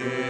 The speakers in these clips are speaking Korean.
주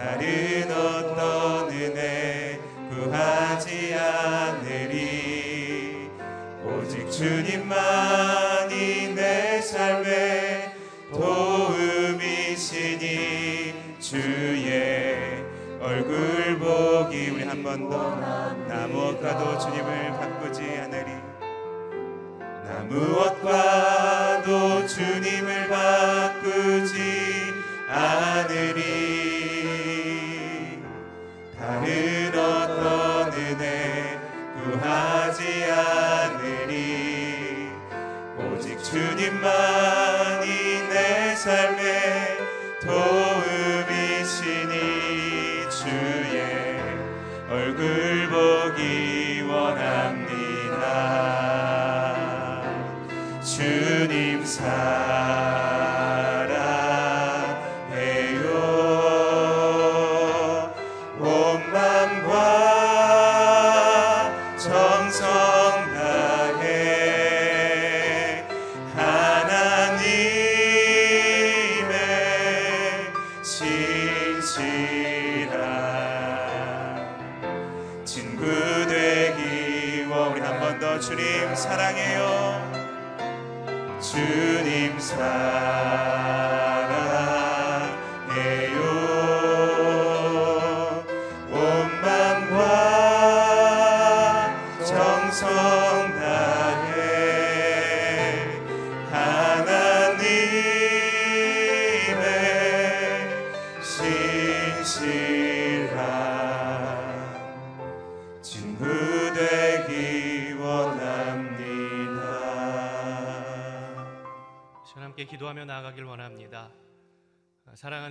다른 항상.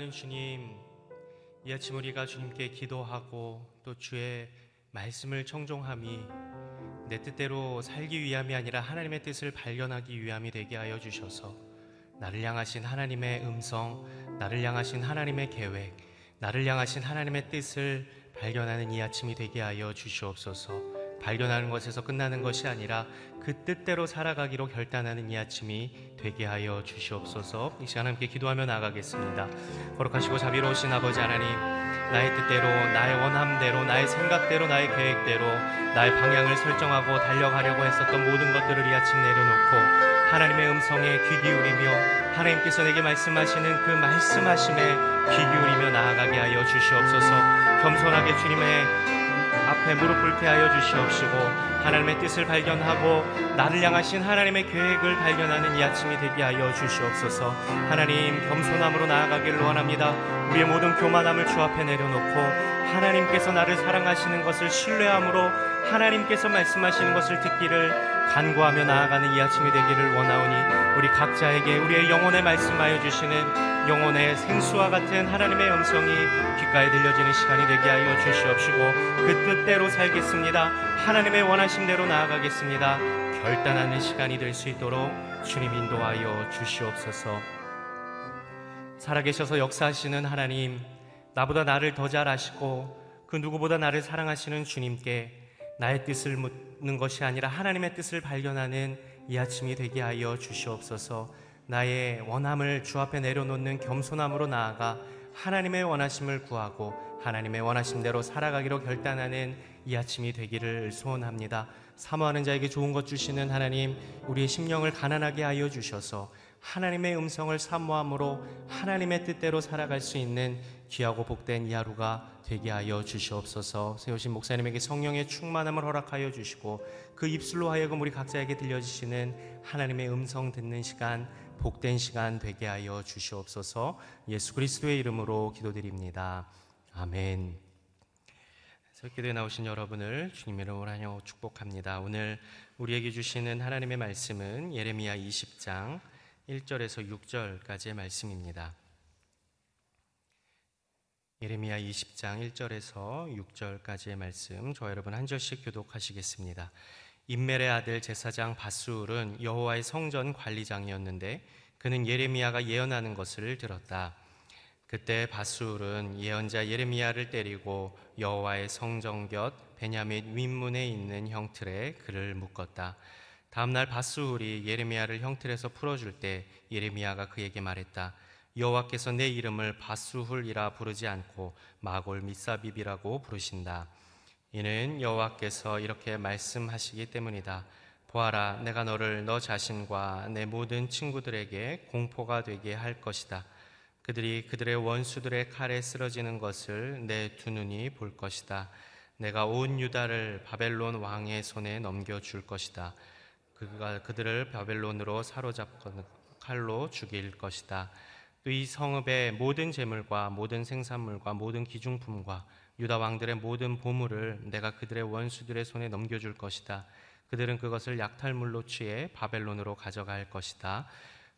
사랑하는 주님, 이 아침 우리가 주님께 기도하고 또 주의 말씀을 청종함이 내 뜻대로 살기 위함이 아니라 하나님의 뜻을 발견하기 위함이 되게 하여 주셔서 나를 향하신 하나님의 음성, 나를 향하신 하나님의 계획, 나를 향하신 하나님의 뜻을 발견하는 이 아침이 되게 하여 주시옵소서. 발견하는 것에서 끝나는 것이 아니라 그 뜻대로 살아가기로 결단하는 이 아침이 되게 하여 주시옵소서. 이 시간 함께 기도하며 나아가겠습니다. 거룩하시고 자비로우신 아버지 하나님, 나의 뜻대로, 나의 원함대로, 나의 생각대로, 나의 계획대로, 나의 방향을 설정하고 달려가려고 했었던 모든 것들을 이 아침 내려놓고 하나님의 음성에 귀 기울이며 하나님께서 내게 말씀하시는 그 말씀하심에 귀 기울이며 나아가게 하여 주시옵소서. 겸손하게 주님의 앞에 무릎 꿇게 하여 주시옵시고 하나님의 뜻을 발견하고 나를 향하신 하나님의 계획을 발견하는 이 아침이 되게 하여 주시옵소서. 하나님 겸손함으로 나아가기를 원합니다. 우리의 모든 교만함을 주 앞에 내려놓고 하나님께서 나를 사랑하시는 것을 신뢰함으로 하나님께서 말씀하시는 것을 듣기를 간구하며 나아가는 이 아침이 되기를 원하오니 우리 각자에게 우리의 영혼에 말씀하여 주시는 영혼의 생수와 같은 하나님의 음성이 귓가에 들려지는 시간이 되게 하여 주시옵시고 그 뜻대로 살겠습니다. 하나님의 원하심대로 나아가겠습니다. 결단하는 시간이 될 수 있도록 주님 인도하여 주시옵소서. 살아계셔서 역사하시는 하나님, 나보다 나를 더 잘 아시고 그 누구보다 나를 사랑하시는 주님께 나의 뜻을 묻 는 것이 아니라 하나님의 뜻을 발견하는 이 아침이 되게 하여 주시옵소서. 나의 원함을 주 앞에 내려놓는 겸손함으로 나아가 하나님의 원하심을 구하고 하나님의 원하심대로 살아가기로 결단하는 이 아침이 되기를 소원합니다. 사모하는 자에게 좋은 것 주시는 하나님, 우리의 심령을 가난하게 하여 주셔서 하나님의 음성을 사모함으로 하나님의 뜻대로 살아갈 수 있는 귀하고 복된 이 하루가 되게 하여 주시옵소서. 세우신 목사님에게 성령의 충만함을 허락하여 주시고 그 입술로 하여금 우리 각자에게 들려주시는 하나님의 음성 듣는 시간 복된 시간 되게 하여 주시옵소서. 예수 그리스도의 이름으로 기도드립니다. 아멘. 설기도에 나오신 여러분을 주님 이름으로 환영 축복합니다. 오늘 우리에게 주시는 하나님의 말씀은 예레미야 20장 1절에서 6절까지의 말씀입니다. 예레미야 20장 1절에서 6절까지의 말씀 저 여러분 한 절씩 교독하시겠습니다. 임멜의 아들 제사장 바수울은 여호와의 성전 관리장이었는데 그는 예레미야가 예언하는 것을 들었다. 그때 바수울은 예언자 예레미야를 때리고 여호와의 성전 곁 베냐민 윗문에 있는 형틀에 그를 묶었다. 다음 날 바수울이 예레미야를 형틀에서 풀어줄 때 예레미야가 그에게 말했다. 여호와께서 내 이름을 바수훌이라 부르지 않고 마골 미사비비라고 부르신다. 이는 여호와께서 이렇게 말씀하시기 때문이다. 보아라, 내가 너를 너 자신과 내 모든 친구들에게 공포가 되게 할 것이다. 그들이 그들의 원수들의 칼에 쓰러지는 것을 내 두 눈이 볼 것이다. 내가 온 유다를 바벨론 왕의 손에 넘겨줄 것이다. 그가 그들을 바벨론으로 사로잡고 칼로 죽일 것이다. 또 이 성읍의 모든 재물과 모든 생산물과 모든 기중품과 유다 왕들의 모든 보물을 내가 그들의 원수들의 손에 넘겨줄 것이다. 그들은 그것을 약탈물로 취해 바벨론으로 가져갈 것이다.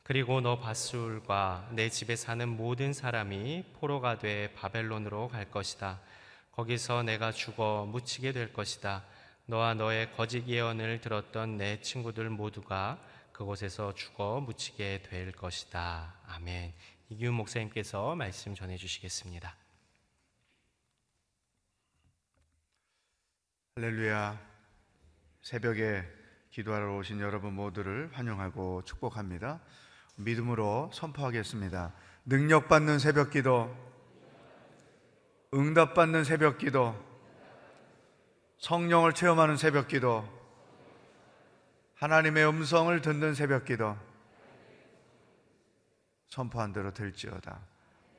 그리고 너 바술과 내 집에 사는 모든 사람이 포로가 돼 바벨론으로 갈 것이다. 거기서 내가 죽어 묻히게 될 것이다. 너와 너의 거짓 예언을 들었던 내 친구들 모두가 그곳에서 죽어 묻히게 될 것이다. 아멘. 이기훈 목사님께서 말씀 전해 주시겠습니다. 할렐루야. 새벽에 기도하러 오신 여러분 모두를 환영하고 축복합니다. 믿음으로 선포하겠습니다. 능력받는 새벽 기도, 응답받는 새벽 기도, 성령을 체험하는 새벽 기도, 하나님의 음성을 듣는 새벽 기도 선포한 대로 될지어다.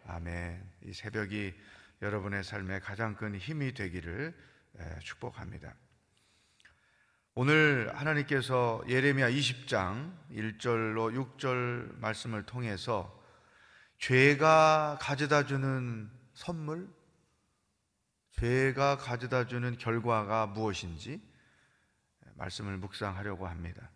아멘. 이 새벽이 여러분의 삶에 가장 큰 힘이 되기를 축복합니다. 오늘 하나님께서 예레미야 20장 1절로 6절 말씀을 통해서 죄가 가져다 주는 선물, 죄가 가져다 주는 결과가 무엇인지 말씀을 묵상하려고 합니다.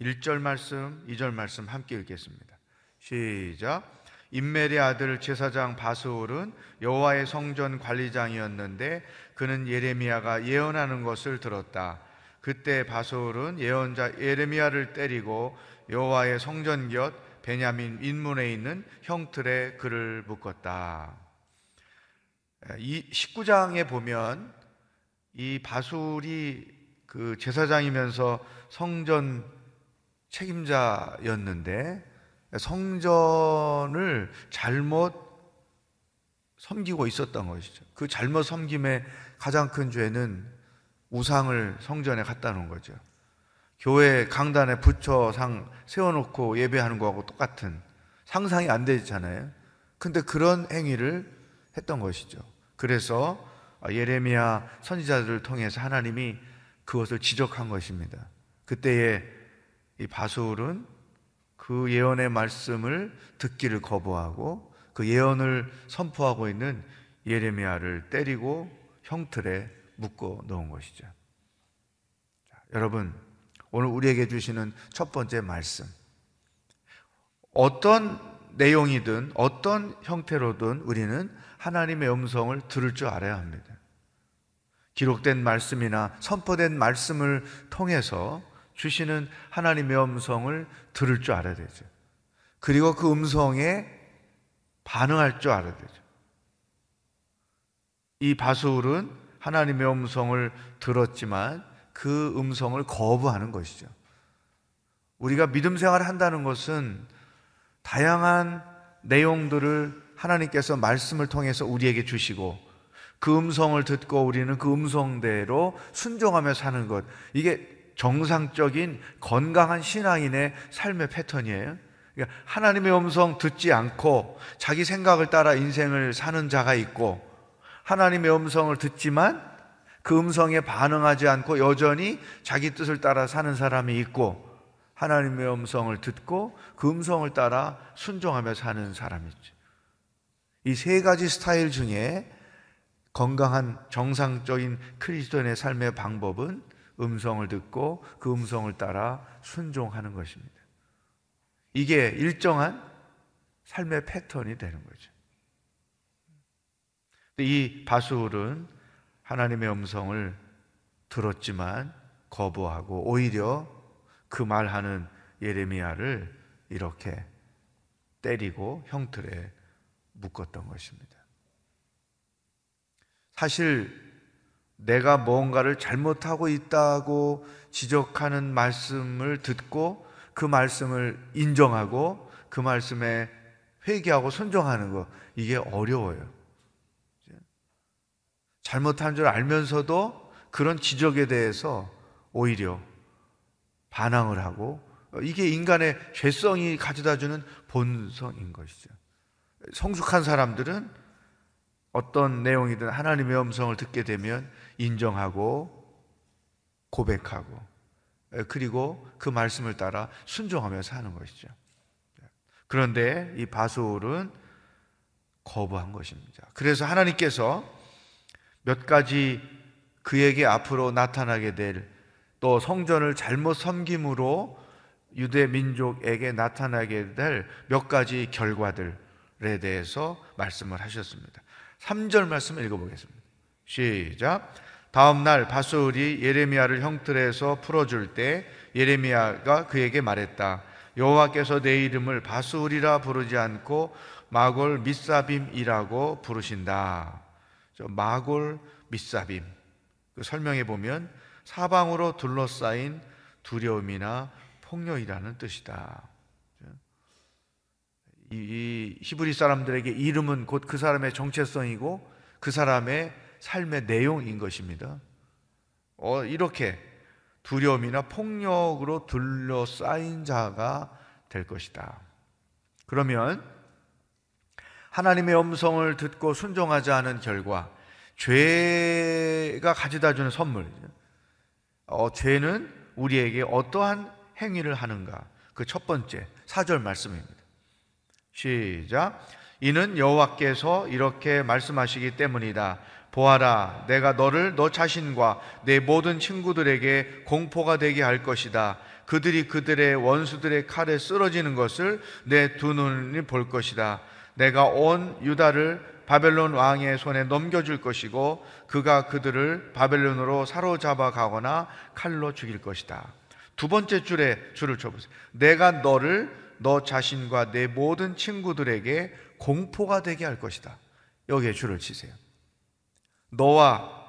1절 말씀, 2절 말씀 함께 읽겠습니다. 시작. 인멜의 아들 제사장 바스올은 여호와의 성전 관리장이었는데 그는 예레미야가 예언하는 것을 들었다. 그때 바스올은 예언자 예레미야를 때리고 여호와의 성전 곁 베냐민 인문에 있는 형틀에 그를 묶었다. 이 19장에 보면 이 바술이 그 제사장이면서 성전 책임자였는데 성전을 잘못 섬기고 있었던 것이죠. 그 잘못 섬김의 가장 큰 죄는 우상을 성전에 갖다 놓은 거죠. 교회 강단에 부처상 세워놓고 예배하는 거하고 똑같은 상상이 안 되잖아요. 근데 그런 행위를 했던 것이죠. 그래서 예레미야 선지자들을 통해서 하나님이 그것을 지적한 것입니다. 그때에 이 바술은 그 예언의 말씀을 듣기를 거부하고 그 예언을 선포하고 있는 예레미야를 때리고 형틀에 묶어 놓은 것이죠. 자, 여러분, 오늘 우리에게 주시는 첫 번째 말씀. 어떤 내용이든 어떤 형태로든 우리는 하나님의 음성을 들을 줄 알아야 합니다. 기록된 말씀이나 선포된 말씀을 통해서 주시는 하나님의 음성을 들을 줄 알아야 되죠. 그리고 그 음성에 반응할 줄 알아야 되죠. 이 바술은 하나님의 음성을 들었지만 그 음성을 거부하는 것이죠. 우리가 믿음 생활을 한다는 것은 다양한 내용들을 하나님께서 말씀을 통해서 우리에게 주시고 그 음성을 듣고 우리는 그 음성대로 순종하며 사는 것. 이게 정상적인 건강한 신앙인의 삶의 패턴이에요. 그러니까 하나님의 음성 듣지 않고 자기 생각을 따라 인생을 사는 자가 있고 하나님의 음성을 듣지만 그 음성에 반응하지 않고 여전히 자기 뜻을 따라 사는 사람이 있고 하나님의 음성을 듣고 그 음성을 따라 순종하며 사는 사람이 있죠. 이 세 가지 스타일 중에 건강한 정상적인 크리스도인의 삶의 방법은 음성을 듣고 그 음성을 따라 순종하는 것입니다. 이게 일정한 삶의 패턴이 되는 거죠. 이 바술은 하나님의 음성을 들었지만 거부하고 오히려 그 말하는 예레미야를 이렇게 때리고 형틀에 묶었던 것입니다. 사실 내가 뭔가를 잘못하고 있다고 지적하는 말씀을 듣고 그 말씀을 인정하고 그 말씀에 회개하고 순종하는 것 이게 어려워요. 잘못한 줄 알면서도 그런 지적에 대해서 오히려 반항을 하고 이게 인간의 죄성이 가져다 주는 본성인 것이죠. 성숙한 사람들은 어떤 내용이든 하나님의 음성을 듣게 되면 인정하고 고백하고 그리고 그 말씀을 따라 순종하며 사는 것이죠. 그런데 이 바솔은 거부한 것입니다. 그래서 하나님께서 몇 가지 그에게 앞으로 나타나게 될 또 성전을 잘못 섬김으로 유대 민족에게 나타나게 될 몇 가지 결과들 에 대해서 말씀을 하셨습니다. 3절 말씀을 읽어보겠습니다. 시작. 다음 날 바솔이 예레미야를 형틀에서 풀어줄 때 예레미야가 그에게 말했다. 여호와께서 내 이름을 바솔이라 부르지 않고 마골 미사빔이라고 부르신다. 마골 미사빔 그 설명해 보면 사방으로 둘러싸인 두려움이나 폭력이라는 뜻이다. 이 히브리 사람들에게 이름은 곧 그 사람의 정체성이고 그 사람의 삶의 내용인 것입니다. 어, 이렇게 두려움이나 폭력으로 둘러싸인 자가 될 것이다. 그러면 하나님의 음성을 듣고 순종하지 않은 결과 죄가 가져다 주는 선물. 어, 죄는 우리에게 어떠한 행위를 하는가? 그 첫 번째 사절 말씀입니다. 시작. 이는 여호와께서 이렇게 말씀하시기 때문이다. 보아라, 내가 너를 너 자신과 내 모든 친구들에게 공포가 되게 할 것이다. 그들이 그들의 원수들의 칼에 쓰러지는 것을 내 두 눈이 볼 것이다. 내가 온 유다를 바벨론 왕의 손에 넘겨줄 것이고 그가 그들을 바벨론으로 사로잡아 가거나 칼로 죽일 것이다. 두 번째 줄에 줄을 쳐보세요. 내가 너를 너 자신과 내 모든 친구들에게 공포가 되게 할 것이다. 여기에 줄을 치세요. 너와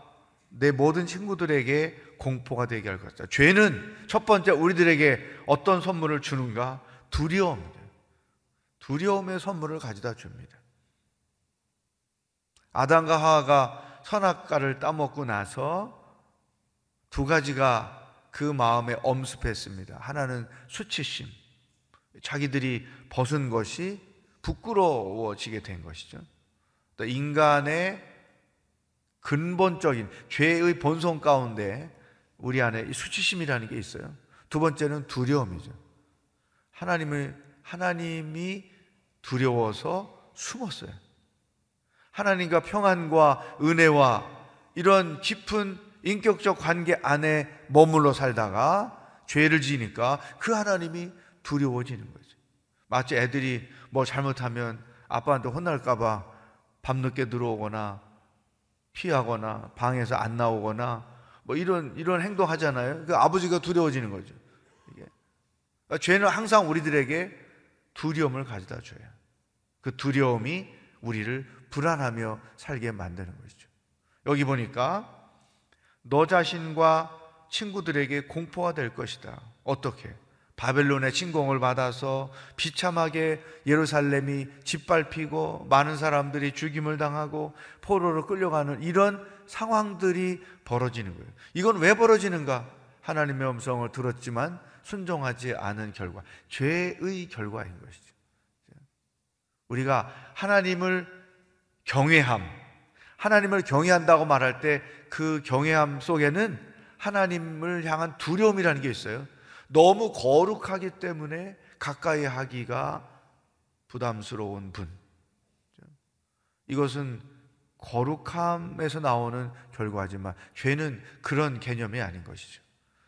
내 모든 친구들에게 공포가 되게 할 것이다. 죄는 첫 번째 우리들에게 어떤 선물을 주는가? 두려움. 두려움의 선물을 가져다 줍니다. 아담과 하와가 선악과를 따먹고 나서 두 가지가 그 마음에 엄습했습니다. 하나는 수치심. 자기들이 벗은 것이 부끄러워지게 된 것이죠. 또 인간의 근본적인 죄의 본성 가운데 우리 안에 수치심이라는 게 있어요. 두 번째는 두려움이죠. 하나님을 하나님이 두려워서 숨었어요. 하나님과 평안과 은혜와 이런 깊은 인격적 관계 안에 머물러 살다가 죄를 지니까 그 하나님이 두려워지는 거죠. 마치 애들이 뭐 잘못하면 아빠한테 혼날까봐 밤늦게 들어오거나 피하거나 방에서 안 나오거나 뭐 이런 이런 행동 하잖아요. 그 아버지가 두려워지는 거죠. 이게 그러니까 죄는 항상 우리들에게 두려움을 가져다 줘요. 그 두려움이 우리를 불안하며 살게 만드는 것이죠. 여기 보니까 너 자신과 친구들에게 공포가 될 것이다. 어떻게? 바벨론의 침공을 받아서 비참하게 예루살렘이 짓밟히고 많은 사람들이 죽임을 당하고 포로로 끌려가는 이런 상황들이 벌어지는 거예요. 이건 왜 벌어지는가? 하나님의 음성을 들었지만 순종하지 않은 결과, 죄의 결과인 것이죠. 우리가 하나님을 경외함, 하나님을 경외한다고 말할 때 그 경외함 속에는 하나님을 향한 두려움이라는 게 있어요. 너무 거룩하기 때문에 가까이 하기가 부담스러운 분. 이것은 거룩함에서 나오는 결과지만 죄는 그런 개념이 아닌 것이죠.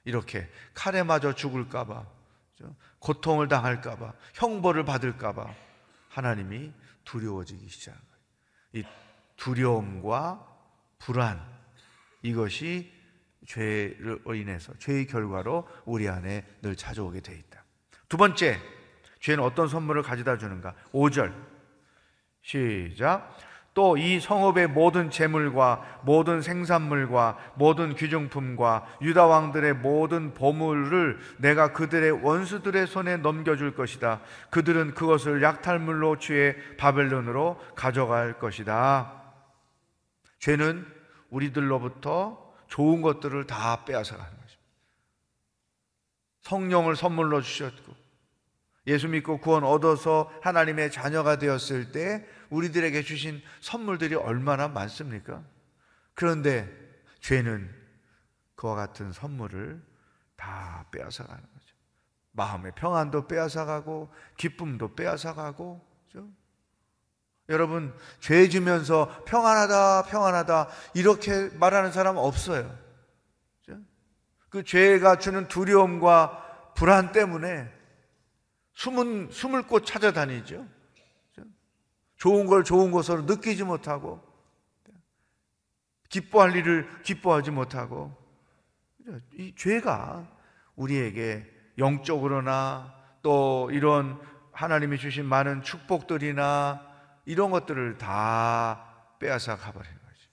이렇게 칼에 맞아 죽을까봐, 고통을 당할까봐, 형벌을 받을까봐 하나님이 두려워지기 시작한 거예요. 이 두려움과 불안, 이것이 죄로 인해서, 죄의 결과로 우리 안에 늘 찾아오게 돼 있다. 두 번째, 죄는 어떤 선물을 가져다 주는가? 5절. 시작. 또 이 성읍의 모든 재물과 모든 생산물과 모든 귀중품과 유다 왕들의 모든 보물을 내가 그들의 원수들의 손에 넘겨 줄 것이다. 그들은 그것을 약탈물로 취해 바벨론으로 가져갈 것이다. 죄는 우리들로부터 좋은 것들을 다 빼앗아 가는 것입니다. 성령을 선물로 주셨고, 예수 믿고 구원 얻어서 하나님의 자녀가 되었을 때 우리들에게 주신 선물들이 얼마나 많습니까? 그런데 죄는 그와 같은 선물을 다 빼앗아 가는 거죠. 마음의 평안도 빼앗아 가고, 기쁨도 빼앗아 가고, 그렇죠? 여러분, 죄 지면서 평안하다, 평안하다, 이렇게 말하는 사람 없어요. 그 죄가 주는 두려움과 불안 때문에 숨은, 숨을 곳 찾아다니죠. 좋은 걸 좋은 것으로 느끼지 못하고, 기뻐할 일을 기뻐하지 못하고, 이 죄가 우리에게 영적으로나 또 이런 하나님이 주신 많은 축복들이나 이런 것들을 다 빼앗아 가버리는 거죠.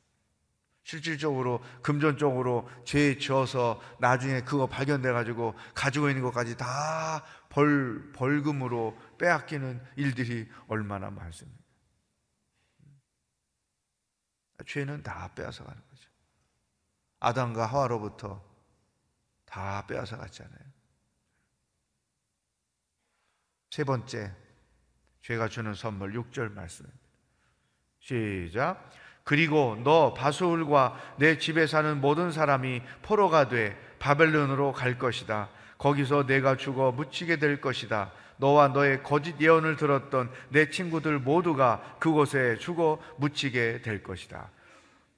실질적으로 금전적으로 죄에 지어서 나중에 그거 발견돼 가지고 가지고 있는 것까지 다 벌, 벌금으로 빼앗기는 일들이 얼마나 많습니까? 죄는 다 빼앗아 가는 거죠. 아담과 하와로부터 다 빼앗아 갔잖아요. 세 번째, 죄가 주는 선물 6절 말씀입니다. 시작. 그리고 너 바수울과 내 집에 사는 모든 사람이 포로가 돼 바벨론으로 갈 것이다. 거기서 내가 죽어 묻히게 될 것이다. 너와 너의 거짓 예언을 들었던 내 친구들 모두가 그곳에 죽어 묻히게 될 것이다.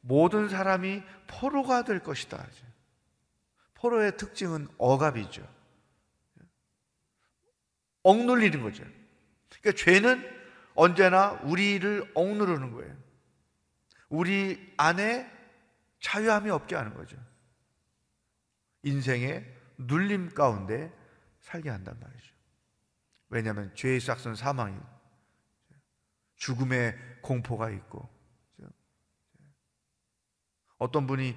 모든 사람이 포로가 될 것이다. 포로의 특징은 억압이죠. 억눌리는 거죠. 그러니까 죄는 언제나 우리를 억누르는 거예요. 우리 안에 자유함이 없게 하는 거죠. 인생의 눌림 가운데 살게 한단 말이죠. 왜냐하면 죄의 싹은 사망이 죽음의 공포가 있고 어떤 분이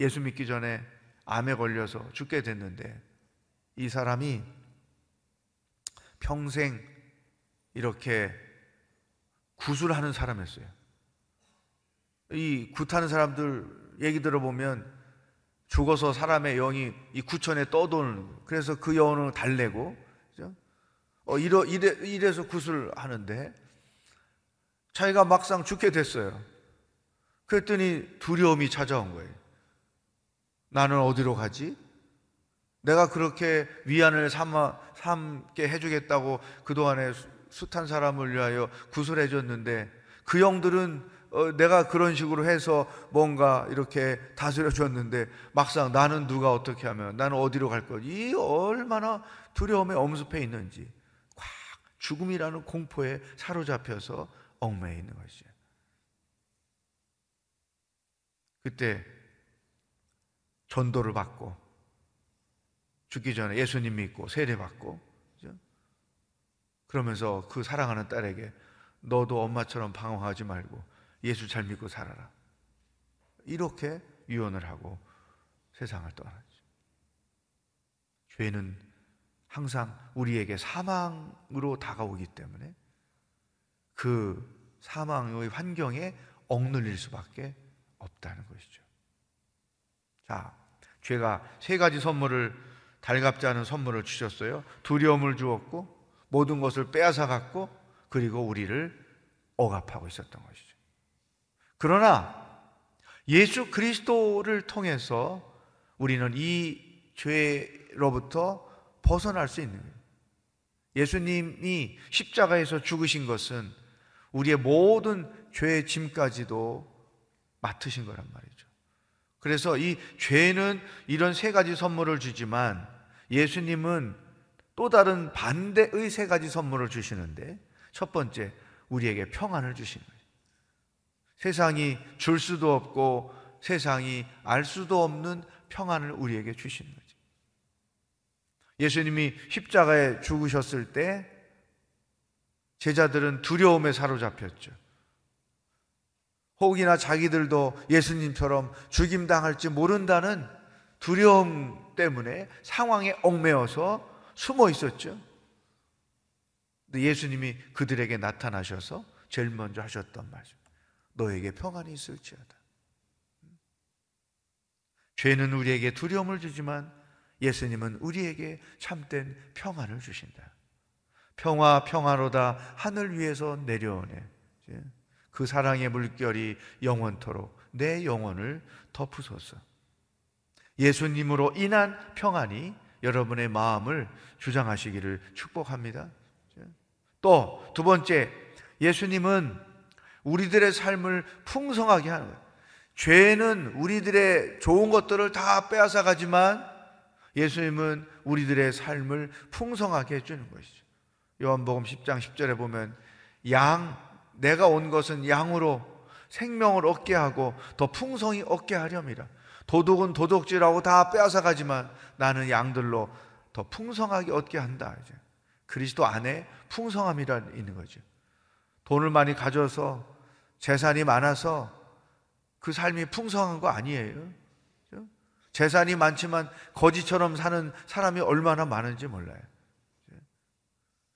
예수 믿기 전에 암에 걸려서 죽게 됐는데 이 사람이 평생 이렇게 구술하는 사람이었어요. 이 굿하는 사람들 얘기 들어보면 죽어서 사람의 영이 이 구천에 떠도는 그래서 그 영혼을 달래고 어, 이러, 이래, 이래서 구슬 하는데 자기가 막상 죽게 됐어요. 그랬더니 두려움이 찾아온 거예요. 나는 어디로 가지? 내가 그렇게 위안을 삼아, 삼게 해주겠다고 그동안에 숱한 사람을 위하여 구슬해 줬는데 그 영들은 어, 내가 그런 식으로 해서 뭔가 이렇게 다스려 줬는데 막상 나는 누가 어떻게 하면 나는 어디로 갈 거지? 이 얼마나 두려움에 엄습해 있는지 꽉 죽음이라는 공포에 사로잡혀서 얽매여 있는 것이죠. 그때 전도를 받고 죽기 전에 예수님 믿고 세례 받고 그러면서 그 사랑하는 딸에게 너도 엄마처럼 방황하지 말고 예수 잘 믿고 살아라. 이렇게 유언을 하고 세상을 떠나죠. 죄는 항상 우리에게 사망으로 다가오기 때문에 그 사망의 환경에 억눌릴 수밖에 없다는 것이죠. 자, 죄가 세 가지 선물을 달갑지 않은 선물을 주셨어요. 두려움을 주었고 모든 것을 빼앗아 갔고 그리고 우리를 억압하고 있었던 것이죠. 그러나 예수 그리스도를 통해서 우리는 이 죄로부터 벗어날 수 있는 거예요. 예수님이 십자가에서 죽으신 것은 우리의 모든 죄의 짐까지도 맡으신 거란 말이죠. 그래서 이 죄는 이런 세 가지 선물을 주지만 예수님은 또 다른 반대의 세 가지 선물을 주시는데 첫 번째, 우리에게 평안을 주시는 거예요. 세상이 줄 수도 없고 세상이 알 수도 없는 평안을 우리에게 주시는 거죠. 예수님이 십자가에 죽으셨을 때 제자들은 두려움에 사로잡혔죠. 혹이나 자기들도 예수님처럼 죽임당할지 모른다는 두려움 때문에 상황에 얽매여서 숨어 있었죠. 근데 예수님이 그들에게 나타나셔서 제일 먼저 하셨던 말씀. 너에게 평안이 있을지어다. 죄는 우리에게 두려움을 주지만 예수님은 우리에게 참된 평안을 주신다. 평화 평화로다 하늘 위에서 내려오네. 그 사랑의 물결이 영원토록 내 영혼을 덮으소서. 예수님으로 인한 평안이 여러분의 마음을 주장하시기를 축복합니다. 또 두 번째, 예수님은 우리들의 삶을 풍성하게 하는 거예요. 죄는 우리들의 좋은 것들을 다 빼앗아 가지만 예수님은 우리들의 삶을 풍성하게 해주는 것이죠. 요한복음 10장 10절에 보면 양, 내가 온 것은 양으로 생명을 얻게 하고 더 풍성히 얻게 하렴이라. 도둑은 도둑질하고 다 빼앗아 가지만 나는 양들로 더 풍성하게 얻게 한다. 이제. 그리스도 안에 풍성함이라 있는 거죠. 돈을 많이 가져서 재산이 많아서 그 삶이 풍성한 거 아니에요. 재산이 많지만 거지처럼 사는 사람이 얼마나 많은지 몰라요.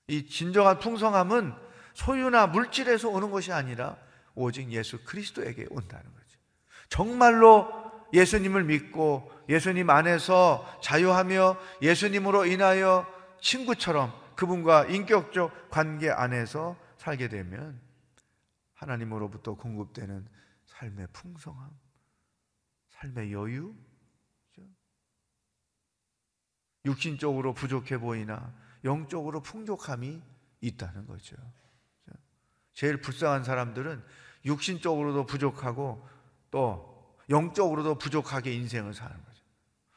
이 진정한 풍성함은 소유나 물질에서 오는 것이 아니라 오직 예수 그리스도에게 온다는 거죠. 정말로 예수님을 믿고 예수님 안에서 자유하며 예수님으로 인하여 친구처럼 그분과 인격적 관계 안에서 살게 되면 하나님으로부터 공급되는 삶의 풍성함, 삶의 여유? 육신적으로 부족해 보이나 영적으로 풍족함이 있다는 거죠. 제일 불쌍한 사람들은 육신적으로도 부족하고 또 영적으로도 부족하게 인생을 사는 거죠.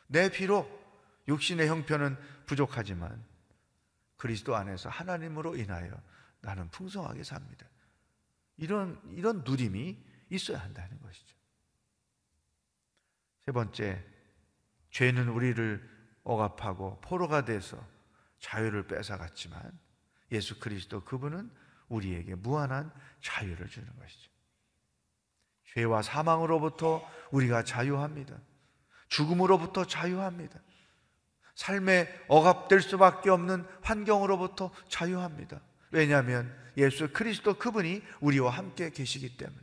내 비록 육신의 형편은 부족하지만 그리스도 안에서 하나님으로 인하여 나는 풍성하게 삽니다. 이런 이런 누림이 있어야 한다는 것이죠. 세 번째, 죄는 우리를 억압하고 포로가 돼서 자유를 뺏어갔지만 예수 그리스도 그분은 우리에게 무한한 자유를 주는 것이죠. 죄와 사망으로부터 우리가 자유합니다. 죽음으로부터 자유합니다. 삶에 억압될 수밖에 없는 환경으로부터 자유합니다. 왜냐하면 예수 그리스도 그분이 우리와 함께 계시기 때문에.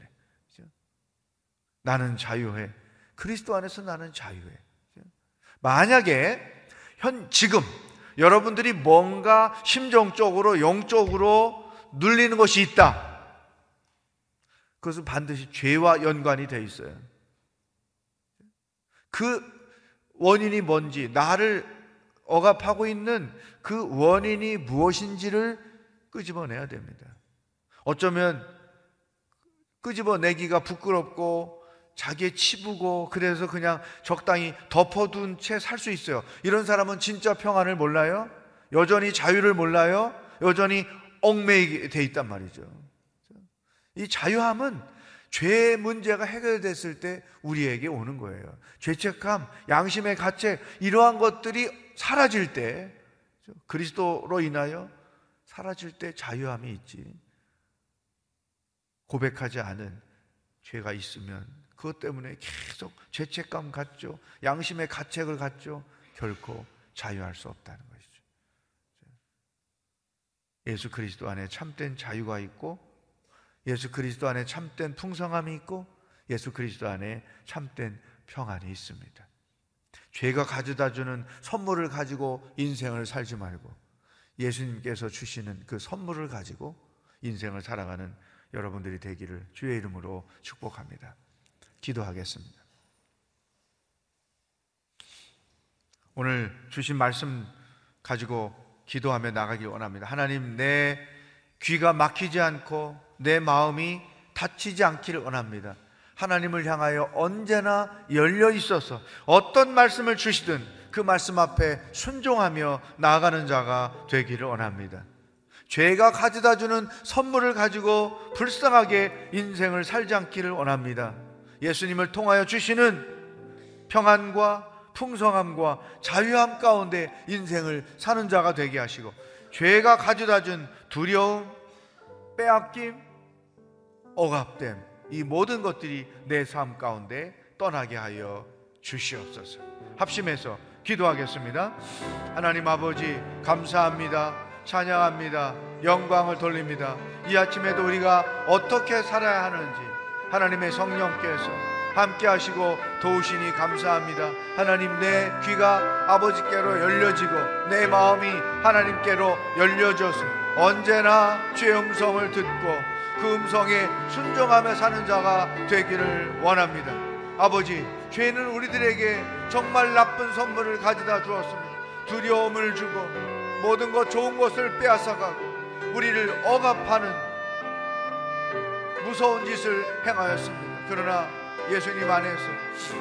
나는 자유해. 그리스도 안에서 나는 자유해. 만약에 현 지금 여러분들이 뭔가 심정적으로 영적으로 눌리는 것이 있다. 그것은 반드시 죄와 연관이 돼 있어요. 그 원인이 뭔지, 나를 억압하고 있는 그 원인이 무엇인지를 끄집어내야 됩니다. 어쩌면 끄집어내기가 부끄럽고 자기의 치부고 그래서 그냥 적당히 덮어둔 채 살 수 있어요. 이런 사람은 진짜 평안을 몰라요? 여전히 자유를 몰라요? 여전히 얽매이게 돼 있단 말이죠. 이 자유함은 죄 문제가 해결됐을 때 우리에게 오는 거예요. 죄책감, 양심의 가책, 이러한 것들이 사라질 때, 그리스도로 인하여 사라질 때 자유함이 있지. 고백하지 않은 죄가 있으면 그것 때문에 계속 죄책감 갖죠. 양심의 가책을 갖죠. 결코 자유할 수 없다는 것이죠. 예수 그리스도 안에 참된 자유가 있고 예수 그리스도 안에 참된 풍성함이 있고 예수 그리스도 안에 참된 평안이 있습니다. 죄가 가져다 주는 선물을 가지고 인생을 살지 말고 예수님께서 주시는 그 선물을 가지고 인생을 살아가는 여러분들이 되기를 주의 이름으로 축복합니다. 기도하겠습니다. 오늘 주신 말씀 가지고 기도하며 나가기 원합니다. 하나님, 내 귀가 막히지 않고 내 마음이 닫히지 않기를 원합니다. 하나님을 향하여 언제나 열려 있어서 어떤 말씀을 주시든 그 말씀 앞에 순종하며 나아가는 자가 되기를 원합니다. 죄가 가져다 주는 선물을 가지고 불쌍하게 인생을 살지 않기를 원합니다. 예수님을 통하여 주시는 평안과 풍성함과 자유함 가운데 인생을 사는 자가 되게 하시고 죄가 가져다 준 두려움, 빼앗김, 억압됨 이 모든 것들이 내 삶 가운데 떠나게 하여 주시옵소서. 합심해서 기도하겠습니다. 하나님 아버지 감사합니다. 찬양합니다. 영광을 돌립니다. 이 아침에도 우리가 어떻게 살아야 하는지 하나님의 성령께서 함께 하시고 도우시니 감사합니다. 하나님 내 귀가 아버지께로 열려지고 내 마음이 하나님께로 열려져서 언제나 주의 음성을 듣고 그 음성에 순종하며 사는 자가 되기를 원합니다. 아버지, 죄는 우리들에게 정말 나쁜 선물을 가져다 주었습니다. 두려움을 주고 모든 것 좋은 것을 빼앗아가고 우리를 억압하는 무서운 짓을 행하였습니다. 그러나 예수님 안에서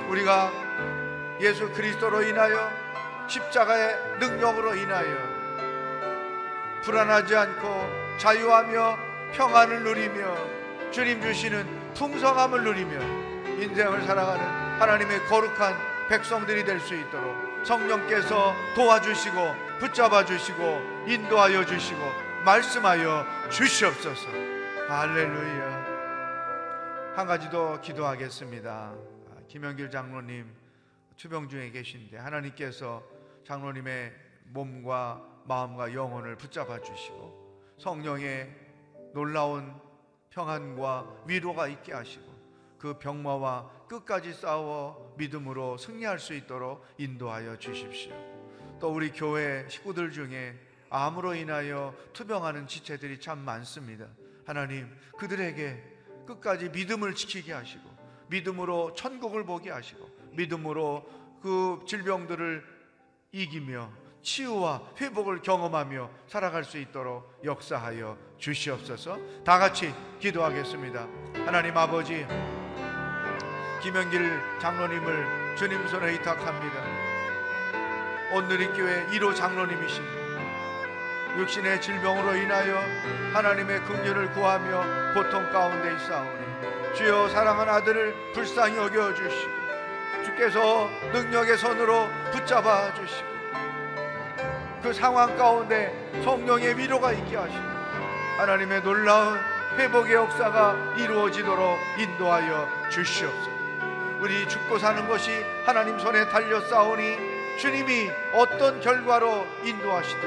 우리가 예수 그리스도로 인하여 십자가의 능력으로 인하여 불안하지 않고 자유하며 평안을 누리며 주님 주시는 풍성함을 누리며 인생을 살아가는 하나님의 거룩한 백성들이 될 수 있도록 성령께서 도와주시고 붙잡아 주시고 인도하여 주시고 말씀하여 주시옵소서. 할렐루야. 한 가지 더 기도하겠습니다. 김영길 장로님 투병 중에 계신데 하나님께서 장로님의 몸과 마음과 영혼을 붙잡아 주시고 성령의 놀라운 평안과 위로가 있게 하시고 그 병마와 끝까지 싸워 믿음으로 승리할 수 있도록 인도하여 주십시오. 또 우리 교회 식구들 중에 암으로 인하여 투병하는 지체들이 참 많습니다. 하나님, 그들에게 끝까지 믿음을 지키게 하시고 믿음으로 천국을 보게 하시고 믿음으로 그 질병들을 이기며 치유와 회복을 경험하며 살아갈 수 있도록 역사하여 주시옵소서. 다 같이 기도하겠습니다. 하나님 아버지, 김영길 장로님을 주님 손에 의탁합니다. 온누리교회 1호 장로님이십니다. 육신의 질병으로 인하여 하나님의 긍휼을 구하며 고통 가운데 있사오니 주여 사랑하는 아들을 불쌍히 여겨 주시고 주께서 능력의 손으로 붙잡아 주시고 그 상황 가운데 성령의 위로가 있게 하시고 하나님의 놀라운 회복의 역사가 이루어지도록 인도하여 주시옵소서. 우리 죽고 사는 것이 하나님 손에 달려 싸우니 주님이 어떤 결과로 인도하시든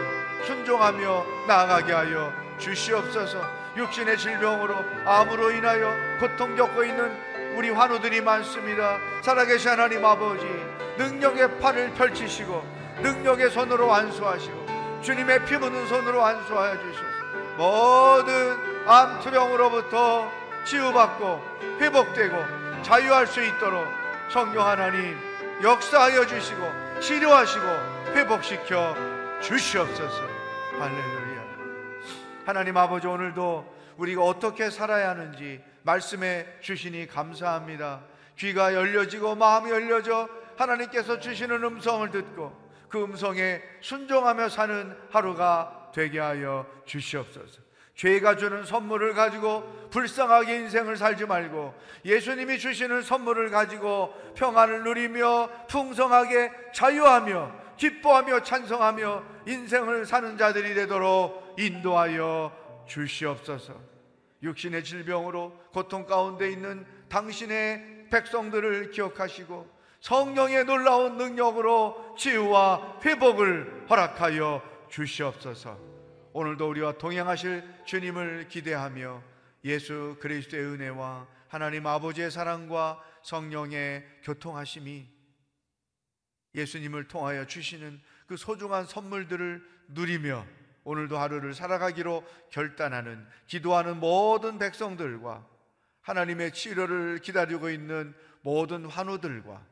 순종하며 나아가게 하여 주시옵소서. 육신의 질병으로 암으로 인하여 고통 겪고 있는 우리 환우들이 많습니다. 살아계신 하나님 아버지, 능력의 팔을 펼치시고 능력의 손으로 안수하시고 주님의 피 묻은 손으로 안수하여 주셔서 모든 암 투병으로부터 치유받고 회복되고 자유할 수 있도록 성령 하나님 역사하여 주시고 치료하시고 회복시켜 주시옵소서. 할렐루야. 하나님 아버지 오늘도 우리가 어떻게 살아야 하는지 말씀해 주시니 감사합니다. 귀가 열려지고 마음이 열려져 하나님께서 주시는 음성을 듣고 그 음성에 순종하며 사는 하루가 되게 하여 주시옵소서. 죄가 주는 선물을 가지고 불쌍하게 인생을 살지 말고 예수님이 주시는 선물을 가지고 평안을 누리며 풍성하게 자유하며 기뻐하며 찬성하며 인생을 사는 자들이 되도록 인도하여 주시옵소서. 육신의 질병으로 고통 가운데 있는 당신의 백성들을 기억하시고 성령의 놀라운 능력으로 치유와 회복을 허락하여 주시옵소서. 오늘도 우리와 동행하실 주님을 기대하며 예수 그리스도의 은혜와 하나님 아버지의 사랑과 성령의 교통하심이 예수님을 통하여 주시는 그 소중한 선물들을 누리며 오늘도 하루를 살아가기로 결단하는 기도하는 모든 백성들과 하나님의 치료를 기다리고 있는 모든 환우들과